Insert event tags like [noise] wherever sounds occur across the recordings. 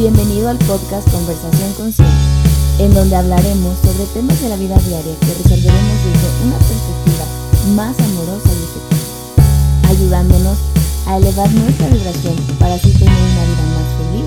Bienvenido al podcast Conversación Consciente, en donde hablaremos sobre temas de la vida diaria que resolveremos desde una perspectiva más amorosa y efectiva, ayudándonos a elevar nuestra vibración para así tener una vida más feliz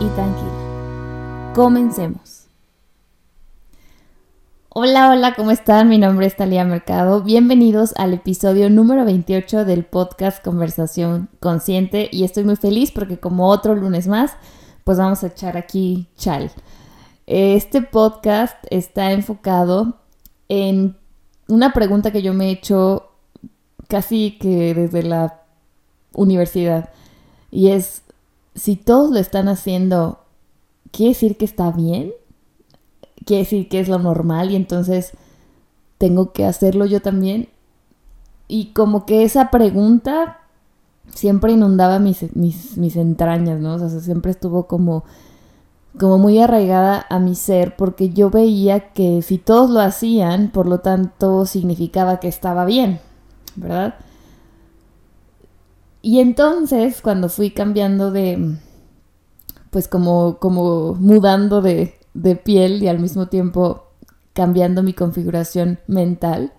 y tranquila. Comencemos. Hola, hola, ¿cómo están? Mi nombre es Talia Mercado. Bienvenidos al episodio número 28 del podcast Conversación Consciente y estoy muy feliz porque como otro lunes más, pues vamos a echar aquí chal. Este podcast está enfocado en una pregunta que yo me he hecho casi que desde la universidad y es si todos lo están haciendo, ¿quiere decir que está bien? quiere decir que es lo normal y entonces tengo que hacerlo yo también. Y como que esa pregunta siempre inundaba mis, mis, entrañas, ¿no? O sea, siempre estuvo como, como muy arraigada a mi ser porque yo veía que si todos lo hacían, por lo tanto significaba que estaba bien, ¿verdad? Y entonces cuando fui cambiando de, pues como, como mudando de, de piel y al mismo tiempo cambiando mi configuración mental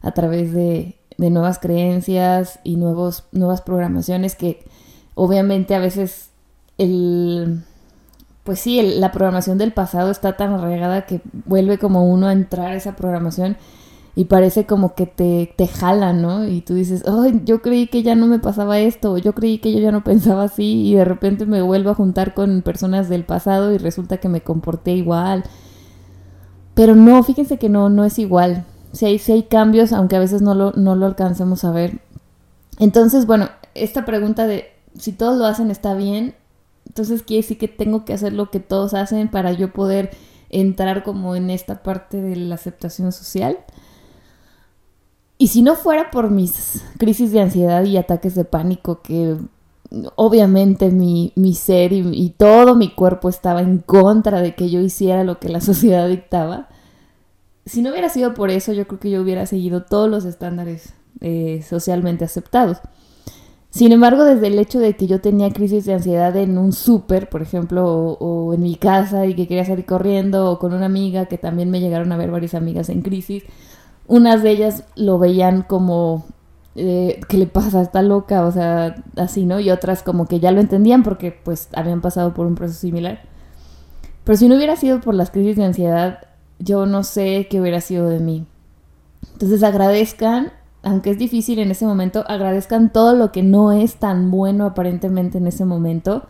a través de, nuevas creencias y nuevos, nuevas programaciones que obviamente a veces el pues sí, la programación del pasado está tan arraigada que vuelve como uno a entrar a esa programación y parece como que te, te jala, ¿no? Y tú dices, ay, yo creí que ya no me pasaba esto, yo creí que yo ya no pensaba así y de repente me vuelvo a juntar con personas del pasado y resulta que me comporté igual. Pero no, fíjense que no, no es igual. Si hay, si hay cambios, aunque a veces no lo, no lo alcancemos a ver. Entonces, bueno, esta pregunta de si todos lo hacen está bien, entonces quiere decir que tengo que hacer lo que todos hacen para yo poder entrar como en esta parte de la aceptación social. Y si no fuera por mis crisis de ansiedad y ataques de pánico, que obviamente mi, ser y, todo mi cuerpo estaba en contra de que yo hiciera lo que la [laughs] sociedad dictaba, si no hubiera sido por eso, yo creo que yo hubiera seguido todos los estándares eh, socialmente aceptados. Sin embargo, desde el hecho de que yo tenía crisis de ansiedad en un súper, por ejemplo, o, en mi casa y que quería salir corriendo, o con una amiga, que también me llegaron a ver varias amigas en crisis, unas de ellas lo veían como eh, ¿qué le pasa? Está loca, o sea, así, ¿no? Y otras como que ya lo entendían porque pues habían pasado por un proceso similar. Pero si no hubiera sido por las crisis de ansiedad, yo no sé qué hubiera sido de mí. Entonces agradezcan, aunque es difícil en ese momento, agradezcan todo lo que no es tan bueno aparentemente en ese momento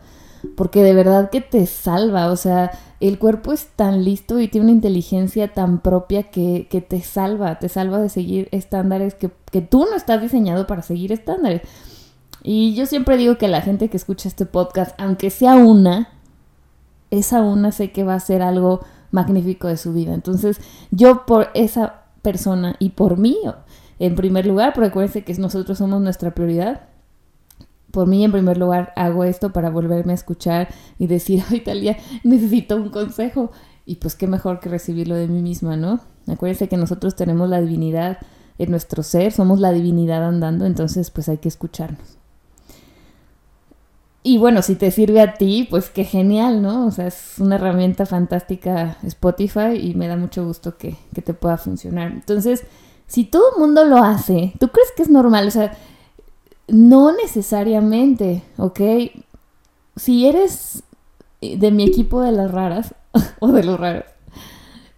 porque de verdad que te salva, o sea, el cuerpo es tan listo y tiene una inteligencia tan propia que, que te salva, te salva de seguir estándares que, que tú no estás diseñado para seguir estándares. Y yo siempre digo que la gente que escucha este podcast, aunque sea una, esa una sé que va a ser algo magnífico de su vida. Entonces, yo por esa persona y por mí, en primer lugar, porque acuérdense que nosotros somos nuestra prioridad, por mí en primer lugar hago esto para volverme a escuchar y decir, ay Talia, necesito un consejo. Y pues qué mejor que recibirlo de mí misma, ¿no? Acuérdense que nosotros tenemos la divinidad en nuestro ser, somos la divinidad andando, entonces pues hay que escucharnos. Y bueno, si te sirve a ti, pues qué genial, ¿no? O sea, es una herramienta fantástica Spotify y me da mucho gusto que, que te pueda funcionar. Entonces, si todo el mundo lo hace, ¿tú crees que es normal? O sea, no necesariamente, ¿ok? Si eres de mi equipo de las raras [laughs] o de los raros,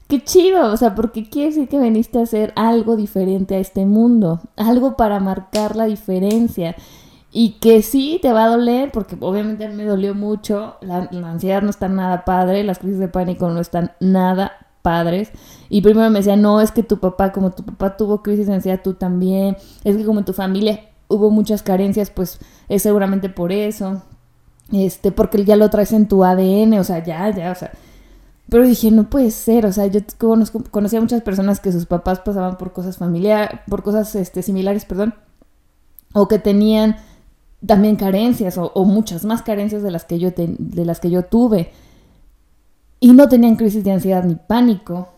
qué chido, o sea, porque quiere decir que veniste a hacer algo diferente a este mundo, algo para marcar la diferencia. Y que sí te va a doler, porque obviamente me dolió mucho, la, ansiedad no está nada padre, las crisis de pánico no están nada padres. Y primero me decían, no, es que tu papá, como tu papá tuvo crisis de ansiedad, tú también, es que como en tu familia, hubo muchas carencias, pues es seguramente por eso. Este, porque ya lo traes en tu ADN, o sea, ya, ya, o sea. Pero dije, no puede ser, o sea, yo conozco, conocí a muchas personas que sus papás pasaban por cosas familiares, por cosas este, similares, perdón, o que tenían también carencias, o, muchas más carencias de las, que yo de las que yo tuve, y no tenían crisis de ansiedad ni pánico,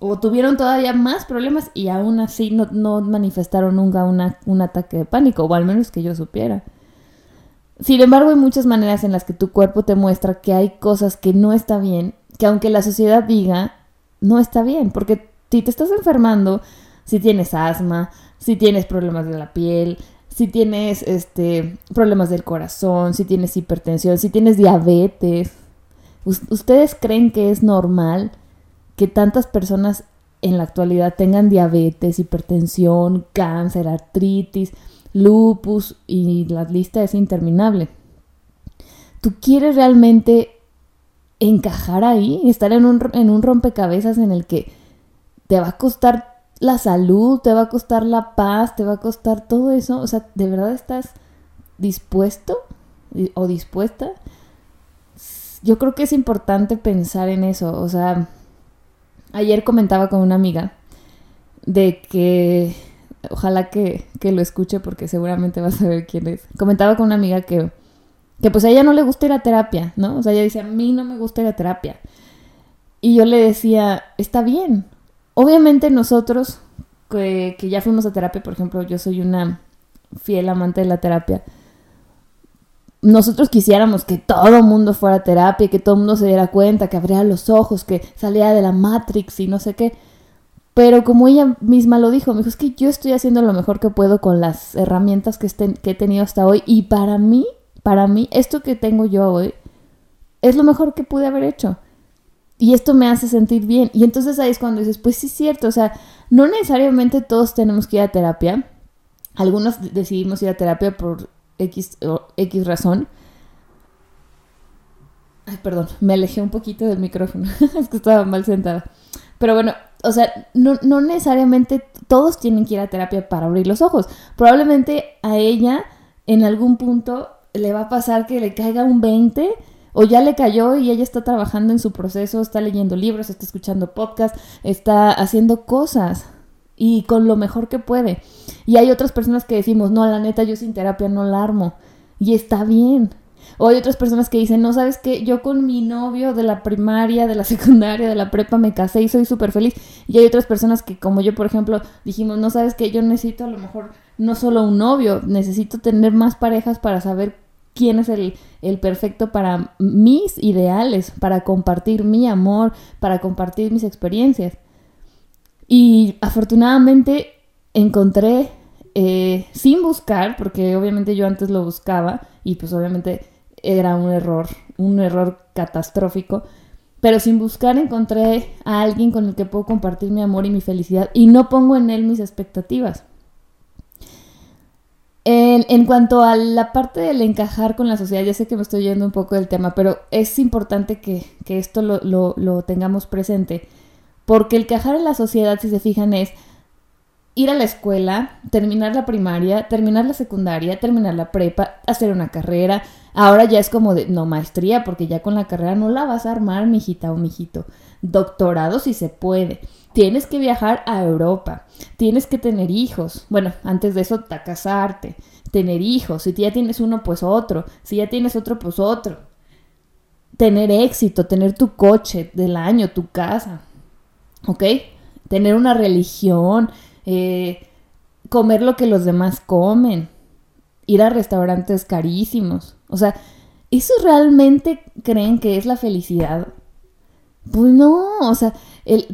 o tuvieron todavía más problemas y aún así no, manifestaron nunca una, un ataque de pánico, o al menos que yo supiera. Sin embargo, hay muchas maneras en las que tu cuerpo te muestra que hay cosas que no está bien, que aunque la sociedad diga, no está bien, porque si te estás enfermando, si tienes asma, si tienes problemas de la piel, si tienes este problemas del corazón, si tienes hipertensión, si tienes diabetes, ¿ustedes creen que es normal que tantas personas en la actualidad tengan diabetes, hipertensión, cáncer, artritis, lupus y la lista es interminable? ¿Tú quieres realmente encajar ahí? Estar en un, en un rompecabezas en el que te va a costar la salud, te va a costar la paz, te va a costar todo eso. O sea, ¿de verdad estás dispuesto o dispuesta? Yo creo que es importante pensar en eso. O sea, ayer comentaba con una amiga de que, ojalá que, que lo escuche porque seguramente va a saber quién es. Comentaba con una amiga que, que pues a ella no le gusta ir a terapia, ¿no? O sea, ella dice, a mí no me gusta ir a terapia. Y yo le decía, está bien, Obviamente nosotros que, ya fuimos a terapia, por ejemplo, yo soy una fiel amante de la terapia. Nosotros quisiéramos que todo el mundo fuera a terapia, que todo el mundo se diera cuenta, que abriera los ojos, que saliera de la Matrix y no sé qué. Pero como ella misma lo dijo, me dijo, es que yo estoy haciendo lo mejor que puedo con las herramientas que, he tenido hasta hoy. Y para mí, para mí, esto que tengo yo hoy es lo mejor que pude haber hecho y esto me hace sentir bien. Y entonces ahí es cuando dices, pues sí es cierto, o sea, no necesariamente todos tenemos que ir a terapia. Algunos decidimos ir a terapia por X, X razón. Ay, perdón, me alejé un poquito del micrófono, [laughs] es que estaba mal sentada. Pero bueno, o sea, no, no necesariamente todos tienen que ir a terapia para abrir los ojos. Probablemente a ella en algún punto le va a pasar que le caiga un 20 o ya le cayó y ella está trabajando en su proceso, está leyendo libros, está escuchando podcasts, está haciendo cosas y con lo mejor que puede. Y hay otras personas que decimos, no, la neta, yo sin terapia no la armo. Y está bien. O hay otras personas que dicen, no, sabes qué, yo con mi novio de la primaria, de la [laughs] secundaria, de la prepa me casé y soy súper feliz. Y hay otras personas que, como yo, por ejemplo, dijimos, no sabes qué, yo necesito a lo mejor no solo un novio, necesito tener más parejas para saber quién es el, perfecto para mis ideales, para compartir mi amor, para compartir mis experiencias. Y afortunadamente encontré, eh, sin buscar, porque obviamente yo antes lo buscaba y pues obviamente era un error, un error catastrófico, pero sin buscar encontré a alguien con el que puedo compartir mi amor y mi felicidad y no pongo en él mis expectativas. En, cuanto a la parte del encajar con la sociedad, ya sé que me estoy yendo un poco del tema, pero es importante que, esto lo, tengamos presente, porque el encajar en la sociedad, si se fijan, es ir a la escuela, terminar la primaria, terminar la secundaria, terminar la prepa, hacer una carrera. Ahora ya es como de, no, maestría, porque ya con la carrera no la vas a armar, mijita o mijito. Doctorado si se puede. Tienes que viajar a Europa, tienes que tener hijos. Bueno, antes de eso, casarte, tener hijos. Si ya tienes uno, pues otro. Si ya tienes otro, pues otro. Tener éxito, tener tu coche del año, tu casa. ¿Ok? Tener una religión, eh, comer lo que los demás comen, ir a restaurantes carísimos. O sea, ¿eso realmente creen que es la felicidad? Pues no, o sea,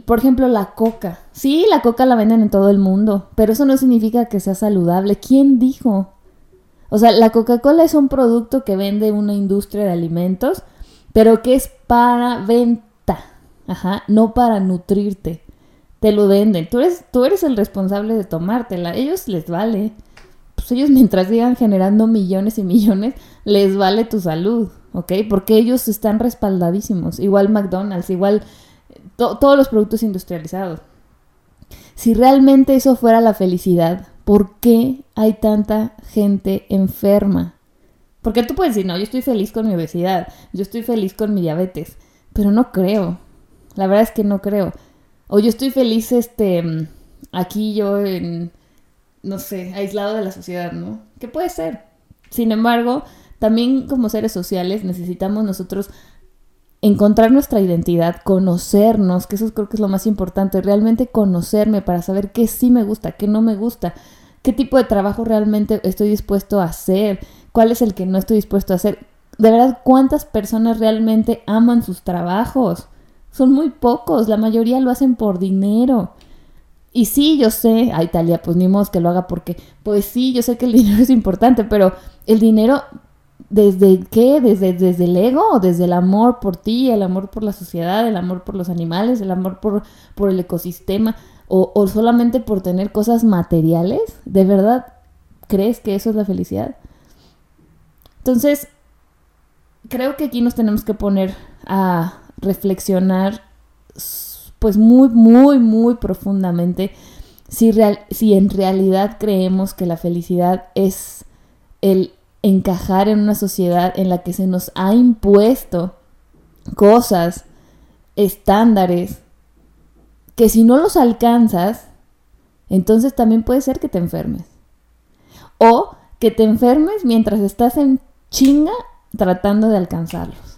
por ejemplo, la coca. Sí, la coca la venden en todo el mundo, pero eso no significa que sea saludable. ¿Quién dijo? O sea, la Coca-Cola es un producto que vende una industria de alimentos, pero que es para venta, ajá, no para nutrirte. Te lo venden. Tú eres, tú eres el responsable de tomártela. Ellos les vale. Pues ellos [laughs] mientras sigan generando millones y millones, les vale tu salud. ¿ok? Porque ellos están respaldadísimos, igual McDonald's, igual todos los productos industrializados. Si realmente eso fuera la felicidad, ¿por qué hay tanta gente enferma? Porque tú puedes decir, no, yo estoy feliz con mi obesidad, yo estoy feliz con mi diabetes, pero no creo. La verdad es que no creo. O yo estoy feliz, este, aquí yo en, no sé, aislado de la sociedad, ¿no? ¿Qué puede ser? Sin embargo, también como seres sociales necesitamos nosotros encontrar nuestra identidad, conocernos, que eso creo que es lo más importante, realmente conocerme para saber qué sí me gusta, qué no me gusta, qué tipo de trabajo realmente estoy dispuesto a hacer, ¿Cuál es el que no estoy dispuesto a hacer? De verdad, ¿cuántas personas realmente aman sus trabajos? Son muy pocos, la mayoría lo hacen por dinero. Y sí, yo sé, a Italia, pues ni modo que lo haga porque, pues sí, yo sé que el [laughs] dinero es importante, pero el dinero, ¿desde qué? ¿Desde, desde el ego desde el amor por ti, el amor por la sociedad, el amor por los animales, el amor por, por el ecosistema? O, o solamente por tener cosas materiales? ¿De verdad crees que eso es la felicidad? Entonces, creo que aquí nos tenemos que poner a reflexionar pues muy, muy, muy profundamente si, real, si en realidad creemos que la felicidad es el encajar en una sociedad en la que se nos ha impuesto cosas, estándares, que si no los alcanzas, entonces también puede ser que te enfermes. O que te enfermes mientras estás en chinga tratando de alcanzarlos.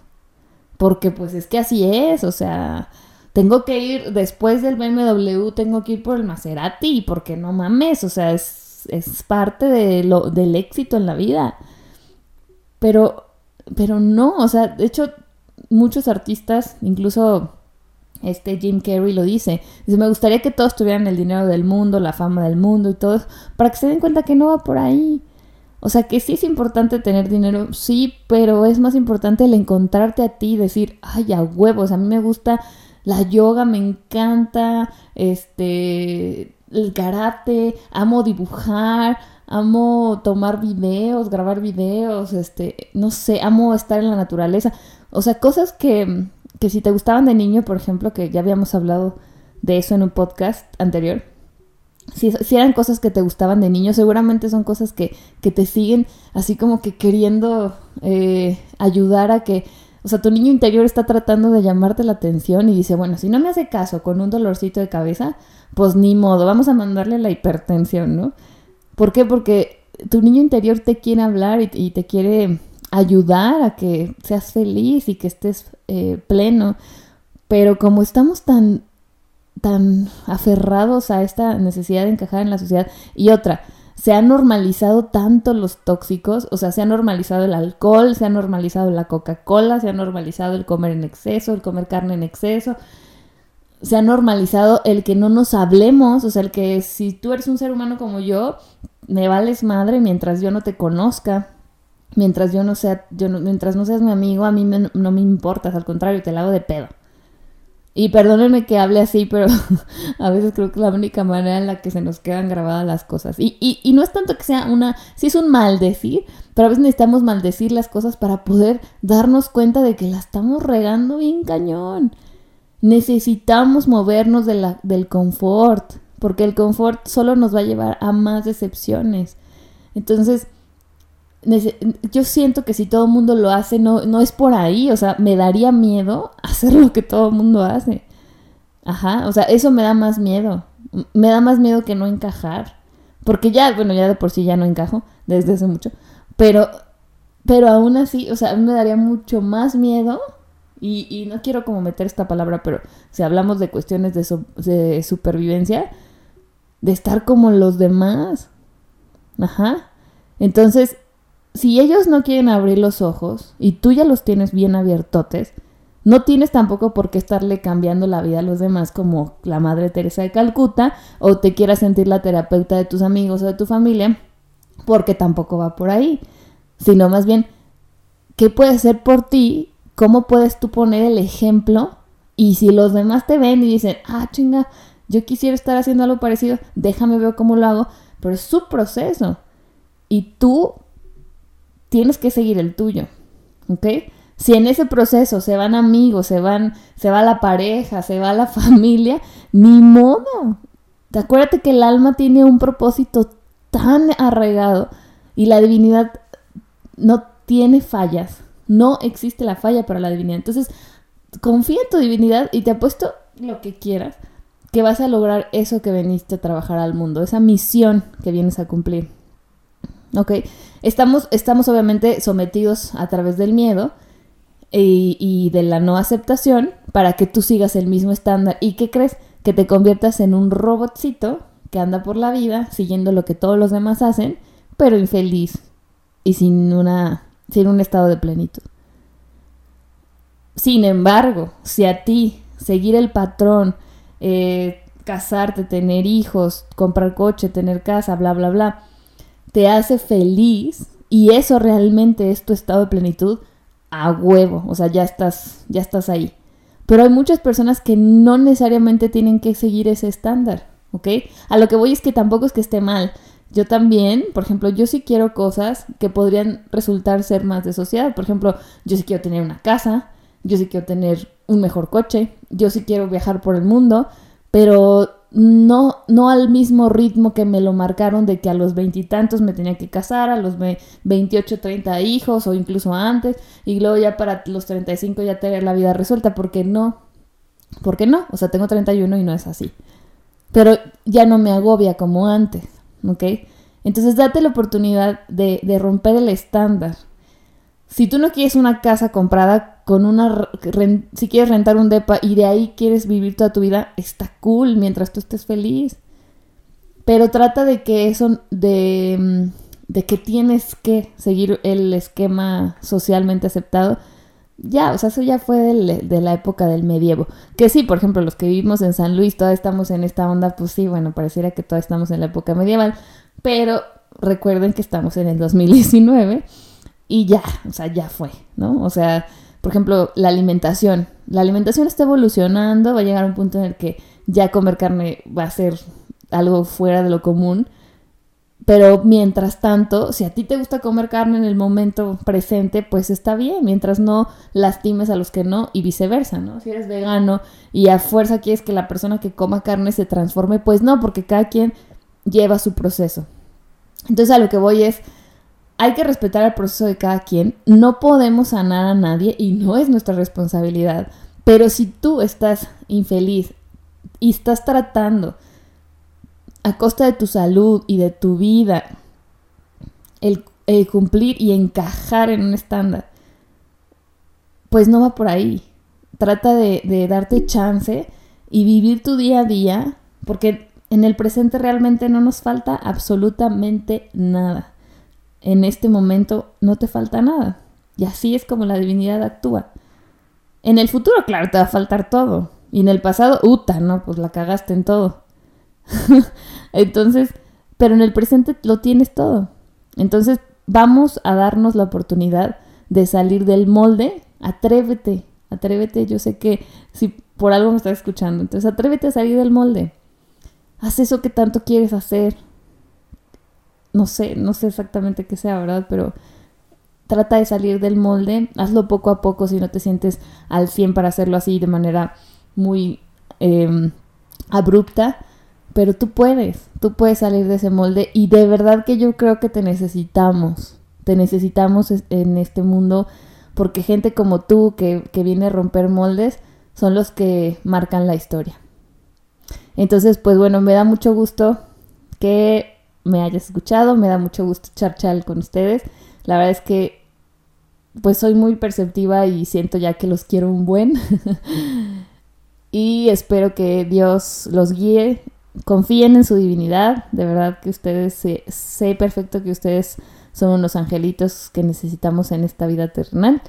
Porque pues es que así es, o sea, tengo que ir después del BMW, tengo que ir por el Maserati, porque no mames, o sea, es, es parte de lo, del éxito en la vida. Pero, pero no, o sea, de hecho, muchos artistas, incluso este Jim Carrey lo dice, dice, me gustaría que todos tuvieran el dinero del mundo, la fama del mundo y todo, para que se den cuenta que no va por ahí. O sea, que sí es importante tener dinero, sí, pero es más importante el encontrarte a ti, decir, ay, a huevos, a mí me gusta la yoga, me encanta, este, el karate, amo dibujar, amo tomar videos, grabar videos, este, no sé, amo estar en la naturaleza. O sea, cosas que, que si te gustaban de niño, por ejemplo, que ya habíamos hablado de eso en un podcast anterior, si, eran cosas que te gustaban de niño, seguramente son cosas que, que te siguen así como que queriendo eh, ayudar a que, o sea, tu niño interior está tratando de llamarte la atención y dice, bueno, si no me hace caso con un dolorcito de cabeza, pues ni modo, vamos a mandarle la hipertensión, ¿no? ¿Por qué? Porque tu niño interior te quiere hablar y, te quiere ayudar a que seas feliz y que estés eh, pleno. Pero como estamos tan tan aferrados a esta necesidad de encajar en la sociedad. Y otra, se han normalizado tanto los tóxicos, o sea, se ha normalizado el alcohol, se ha normalizado la Coca-Cola, se ha normalizado el comer en exceso, el comer carne en exceso, se ha normalizado el que no nos hablemos, o sea, el que si tú eres un ser humano como yo, me vales madre mientras yo no te conozca, mientras yo no sea, yo mientras no seas mi amigo, a mí no me importas, al contrario, te la hago de pedo. Y perdónenme que hable así, pero [laughs] a veces creo que es la única manera en la que se nos quedan grabadas las cosas. Y, y, y no es tanto que sea una, sí es un maldecir, pero a veces necesitamos maldecir las cosas para poder darnos cuenta de que la estamos regando bien cañón. Necesitamos movernos de la, del confort, porque el confort solo nos va a llevar a más decepciones. Entonces, yo siento que si todo el mundo lo hace, no, no es por ahí, o sea, me daría miedo [laughs] hacer lo que todo mundo hace. Ajá, o sea, eso me da más miedo. Me da más miedo que no encajar. Porque ya, bueno, ya de por sí ya no encajo desde hace mucho. Pero, pero aún así, o sea, a mí me daría mucho más miedo. Y, y no quiero como meter esta palabra, pero si hablamos de cuestiones de, de supervivencia, de estar como los demás. Ajá. Entonces, si ellos no quieren abrir los ojos y tú ya los tienes bien abiertotes, no tienes tampoco por qué estarle cambiando la vida a los demás como la Madre Teresa de Calcuta o te quieras sentir la terapeuta de tus amigos o de tu familia, porque tampoco va por ahí, sino más bien, ¿qué puedes hacer por ti? ¿Cómo puedes tú poner el ejemplo? Y si los demás te ven y dicen, ah, chinga, yo quisiera estar haciendo algo parecido, déjame ver cómo lo hago, pero es su proceso. Y tú tienes que seguir el tuyo, ¿ok? Si en ese proceso se van amigos, se van, se va la pareja, se va la [laughs] familia, ni modo. Acuérdate que el alma tiene un propósito tan arraigado y la divinidad no tiene fallas. No existe la falla para la divinidad. Entonces, confía en tu divinidad y te apuesto lo que quieras que vas a lograr eso que veniste a trabajar al mundo, esa misión que vienes a cumplir. ¿Ok? Estamos, estamos obviamente sometidos a través del miedo y, y, de la no aceptación para que tú sigas el mismo estándar. ¿Y qué crees? Que te conviertas en un robotcito que anda por la vida siguiendo lo que todos los demás hacen, pero infeliz. y sin una sin un estado de plenitud. Sin embargo, si a ti seguir el patrón, eh, casarte, tener hijos, comprar coche, tener casa, bla, bla, bla, te hace feliz y eso realmente es tu estado de plenitud, a huevo, o sea, ya estás, ya estás ahí. Pero hay muchas personas que no necesariamente tienen que seguir ese estándar, ¿ok? A lo que voy es que tampoco es que esté mal. Yo también, por ejemplo, yo sí quiero cosas que podrían resultar ser más de sociedad. Por ejemplo, yo sí quiero tener una casa, yo sí quiero tener un mejor coche, yo sí quiero viajar por el mundo, pero no, no al mismo ritmo que me lo marcaron de que a los veintitantos me tenía que casar, a los 28, 30 hijos o incluso antes, y luego ya para los 35 ya tener la vida resuelta, porque no, porque no, o sea, tengo 31 y no es así. Pero ya no me agobia como antes, ¿ok? Entonces date la oportunidad de, de romper el estándar. Si tú no quieres una casa comprada, con una si quieres rentar un depa y de ahí quieres vivir toda tu vida, está cool mientras tú estés feliz. Pero trata de que eso de, mm, de que tienes que seguir el esquema socialmente aceptado. Ya, o sea, eso ya fue de la época del medievo. Que sí, por ejemplo, los que vivimos en San Luis, todavía estamos en esta onda, pues sí, bueno, pareciera que todavía estamos en la época medieval, pero recuerden que estamos en el 2019 y ya, o sea, ya fue, ¿no? O sea, por ejemplo, la alimentación. La alimentación está evolucionando, va a llegar a un punto en el que ya comer carne va a ser algo fuera de lo común. Pero mientras tanto, si a ti te gusta comer carne en el momento presente, pues está bien, mientras no lastimes a los que no y viceversa, ¿no? Si eres vegano y a fuerza quieres que la persona que coma carne se transforme, pues no, porque cada quien lleva su proceso. Entonces a lo que voy es, hay que respetar el proceso de cada quien, no podemos sanar a nadie y no es nuestra responsabilidad. Pero si tú estás infeliz y estás tratando a costa de tu salud y de tu vida el, cumplir y encajar en un estándar, pues no va por ahí. Trata de, darte chance y vivir tu día a día, porque en el presente realmente no nos falta absolutamente nada en este momento no te falta nada. Y así es como la divinidad actúa. En el futuro, claro, te va a faltar todo. Y en el pasado, uta, ¿no? Pues la cagaste en todo. [laughs] Entonces, pero en el presente lo tienes todo. Entonces, vamos a darnos la oportunidad de salir del molde. Atrévete, atrévete. Yo sé que si por algo me estás escuchando, entonces atrévete a salir del molde. Haz eso que tanto quieres hacer no sé, no sé exactamente qué sea, ¿verdad? Pero trata de salir del molde, hazlo poco a poco si no te sientes al 100 para hacerlo así de manera muy em, abrupta, pero tú puedes, tú puedes salir de ese molde y de verdad que yo creo que te necesitamos, te necesitamos en este mundo porque gente como tú que, que viene a romper moldes son los que marcan la historia. Entonces, pues bueno, me da mucho gusto que me hayas escuchado. Me da mucho gusto charchar con ustedes. La verdad es que pues soy muy perceptiva y siento ya que los quiero un buen. [laughs] y espero que Dios los guíe. Confíen en su divinidad. De verdad que ustedes, sé perfecto que ustedes son unos angelitos que necesitamos en esta vida terrenal.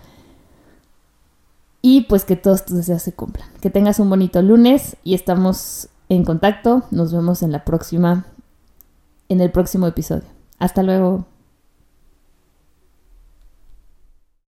Y pues que todos tus deseos se cumplan. Que tengas un bonito lunes y estamos en contacto. Nos vemos en la próxima en el próximo episodio. Hasta luego.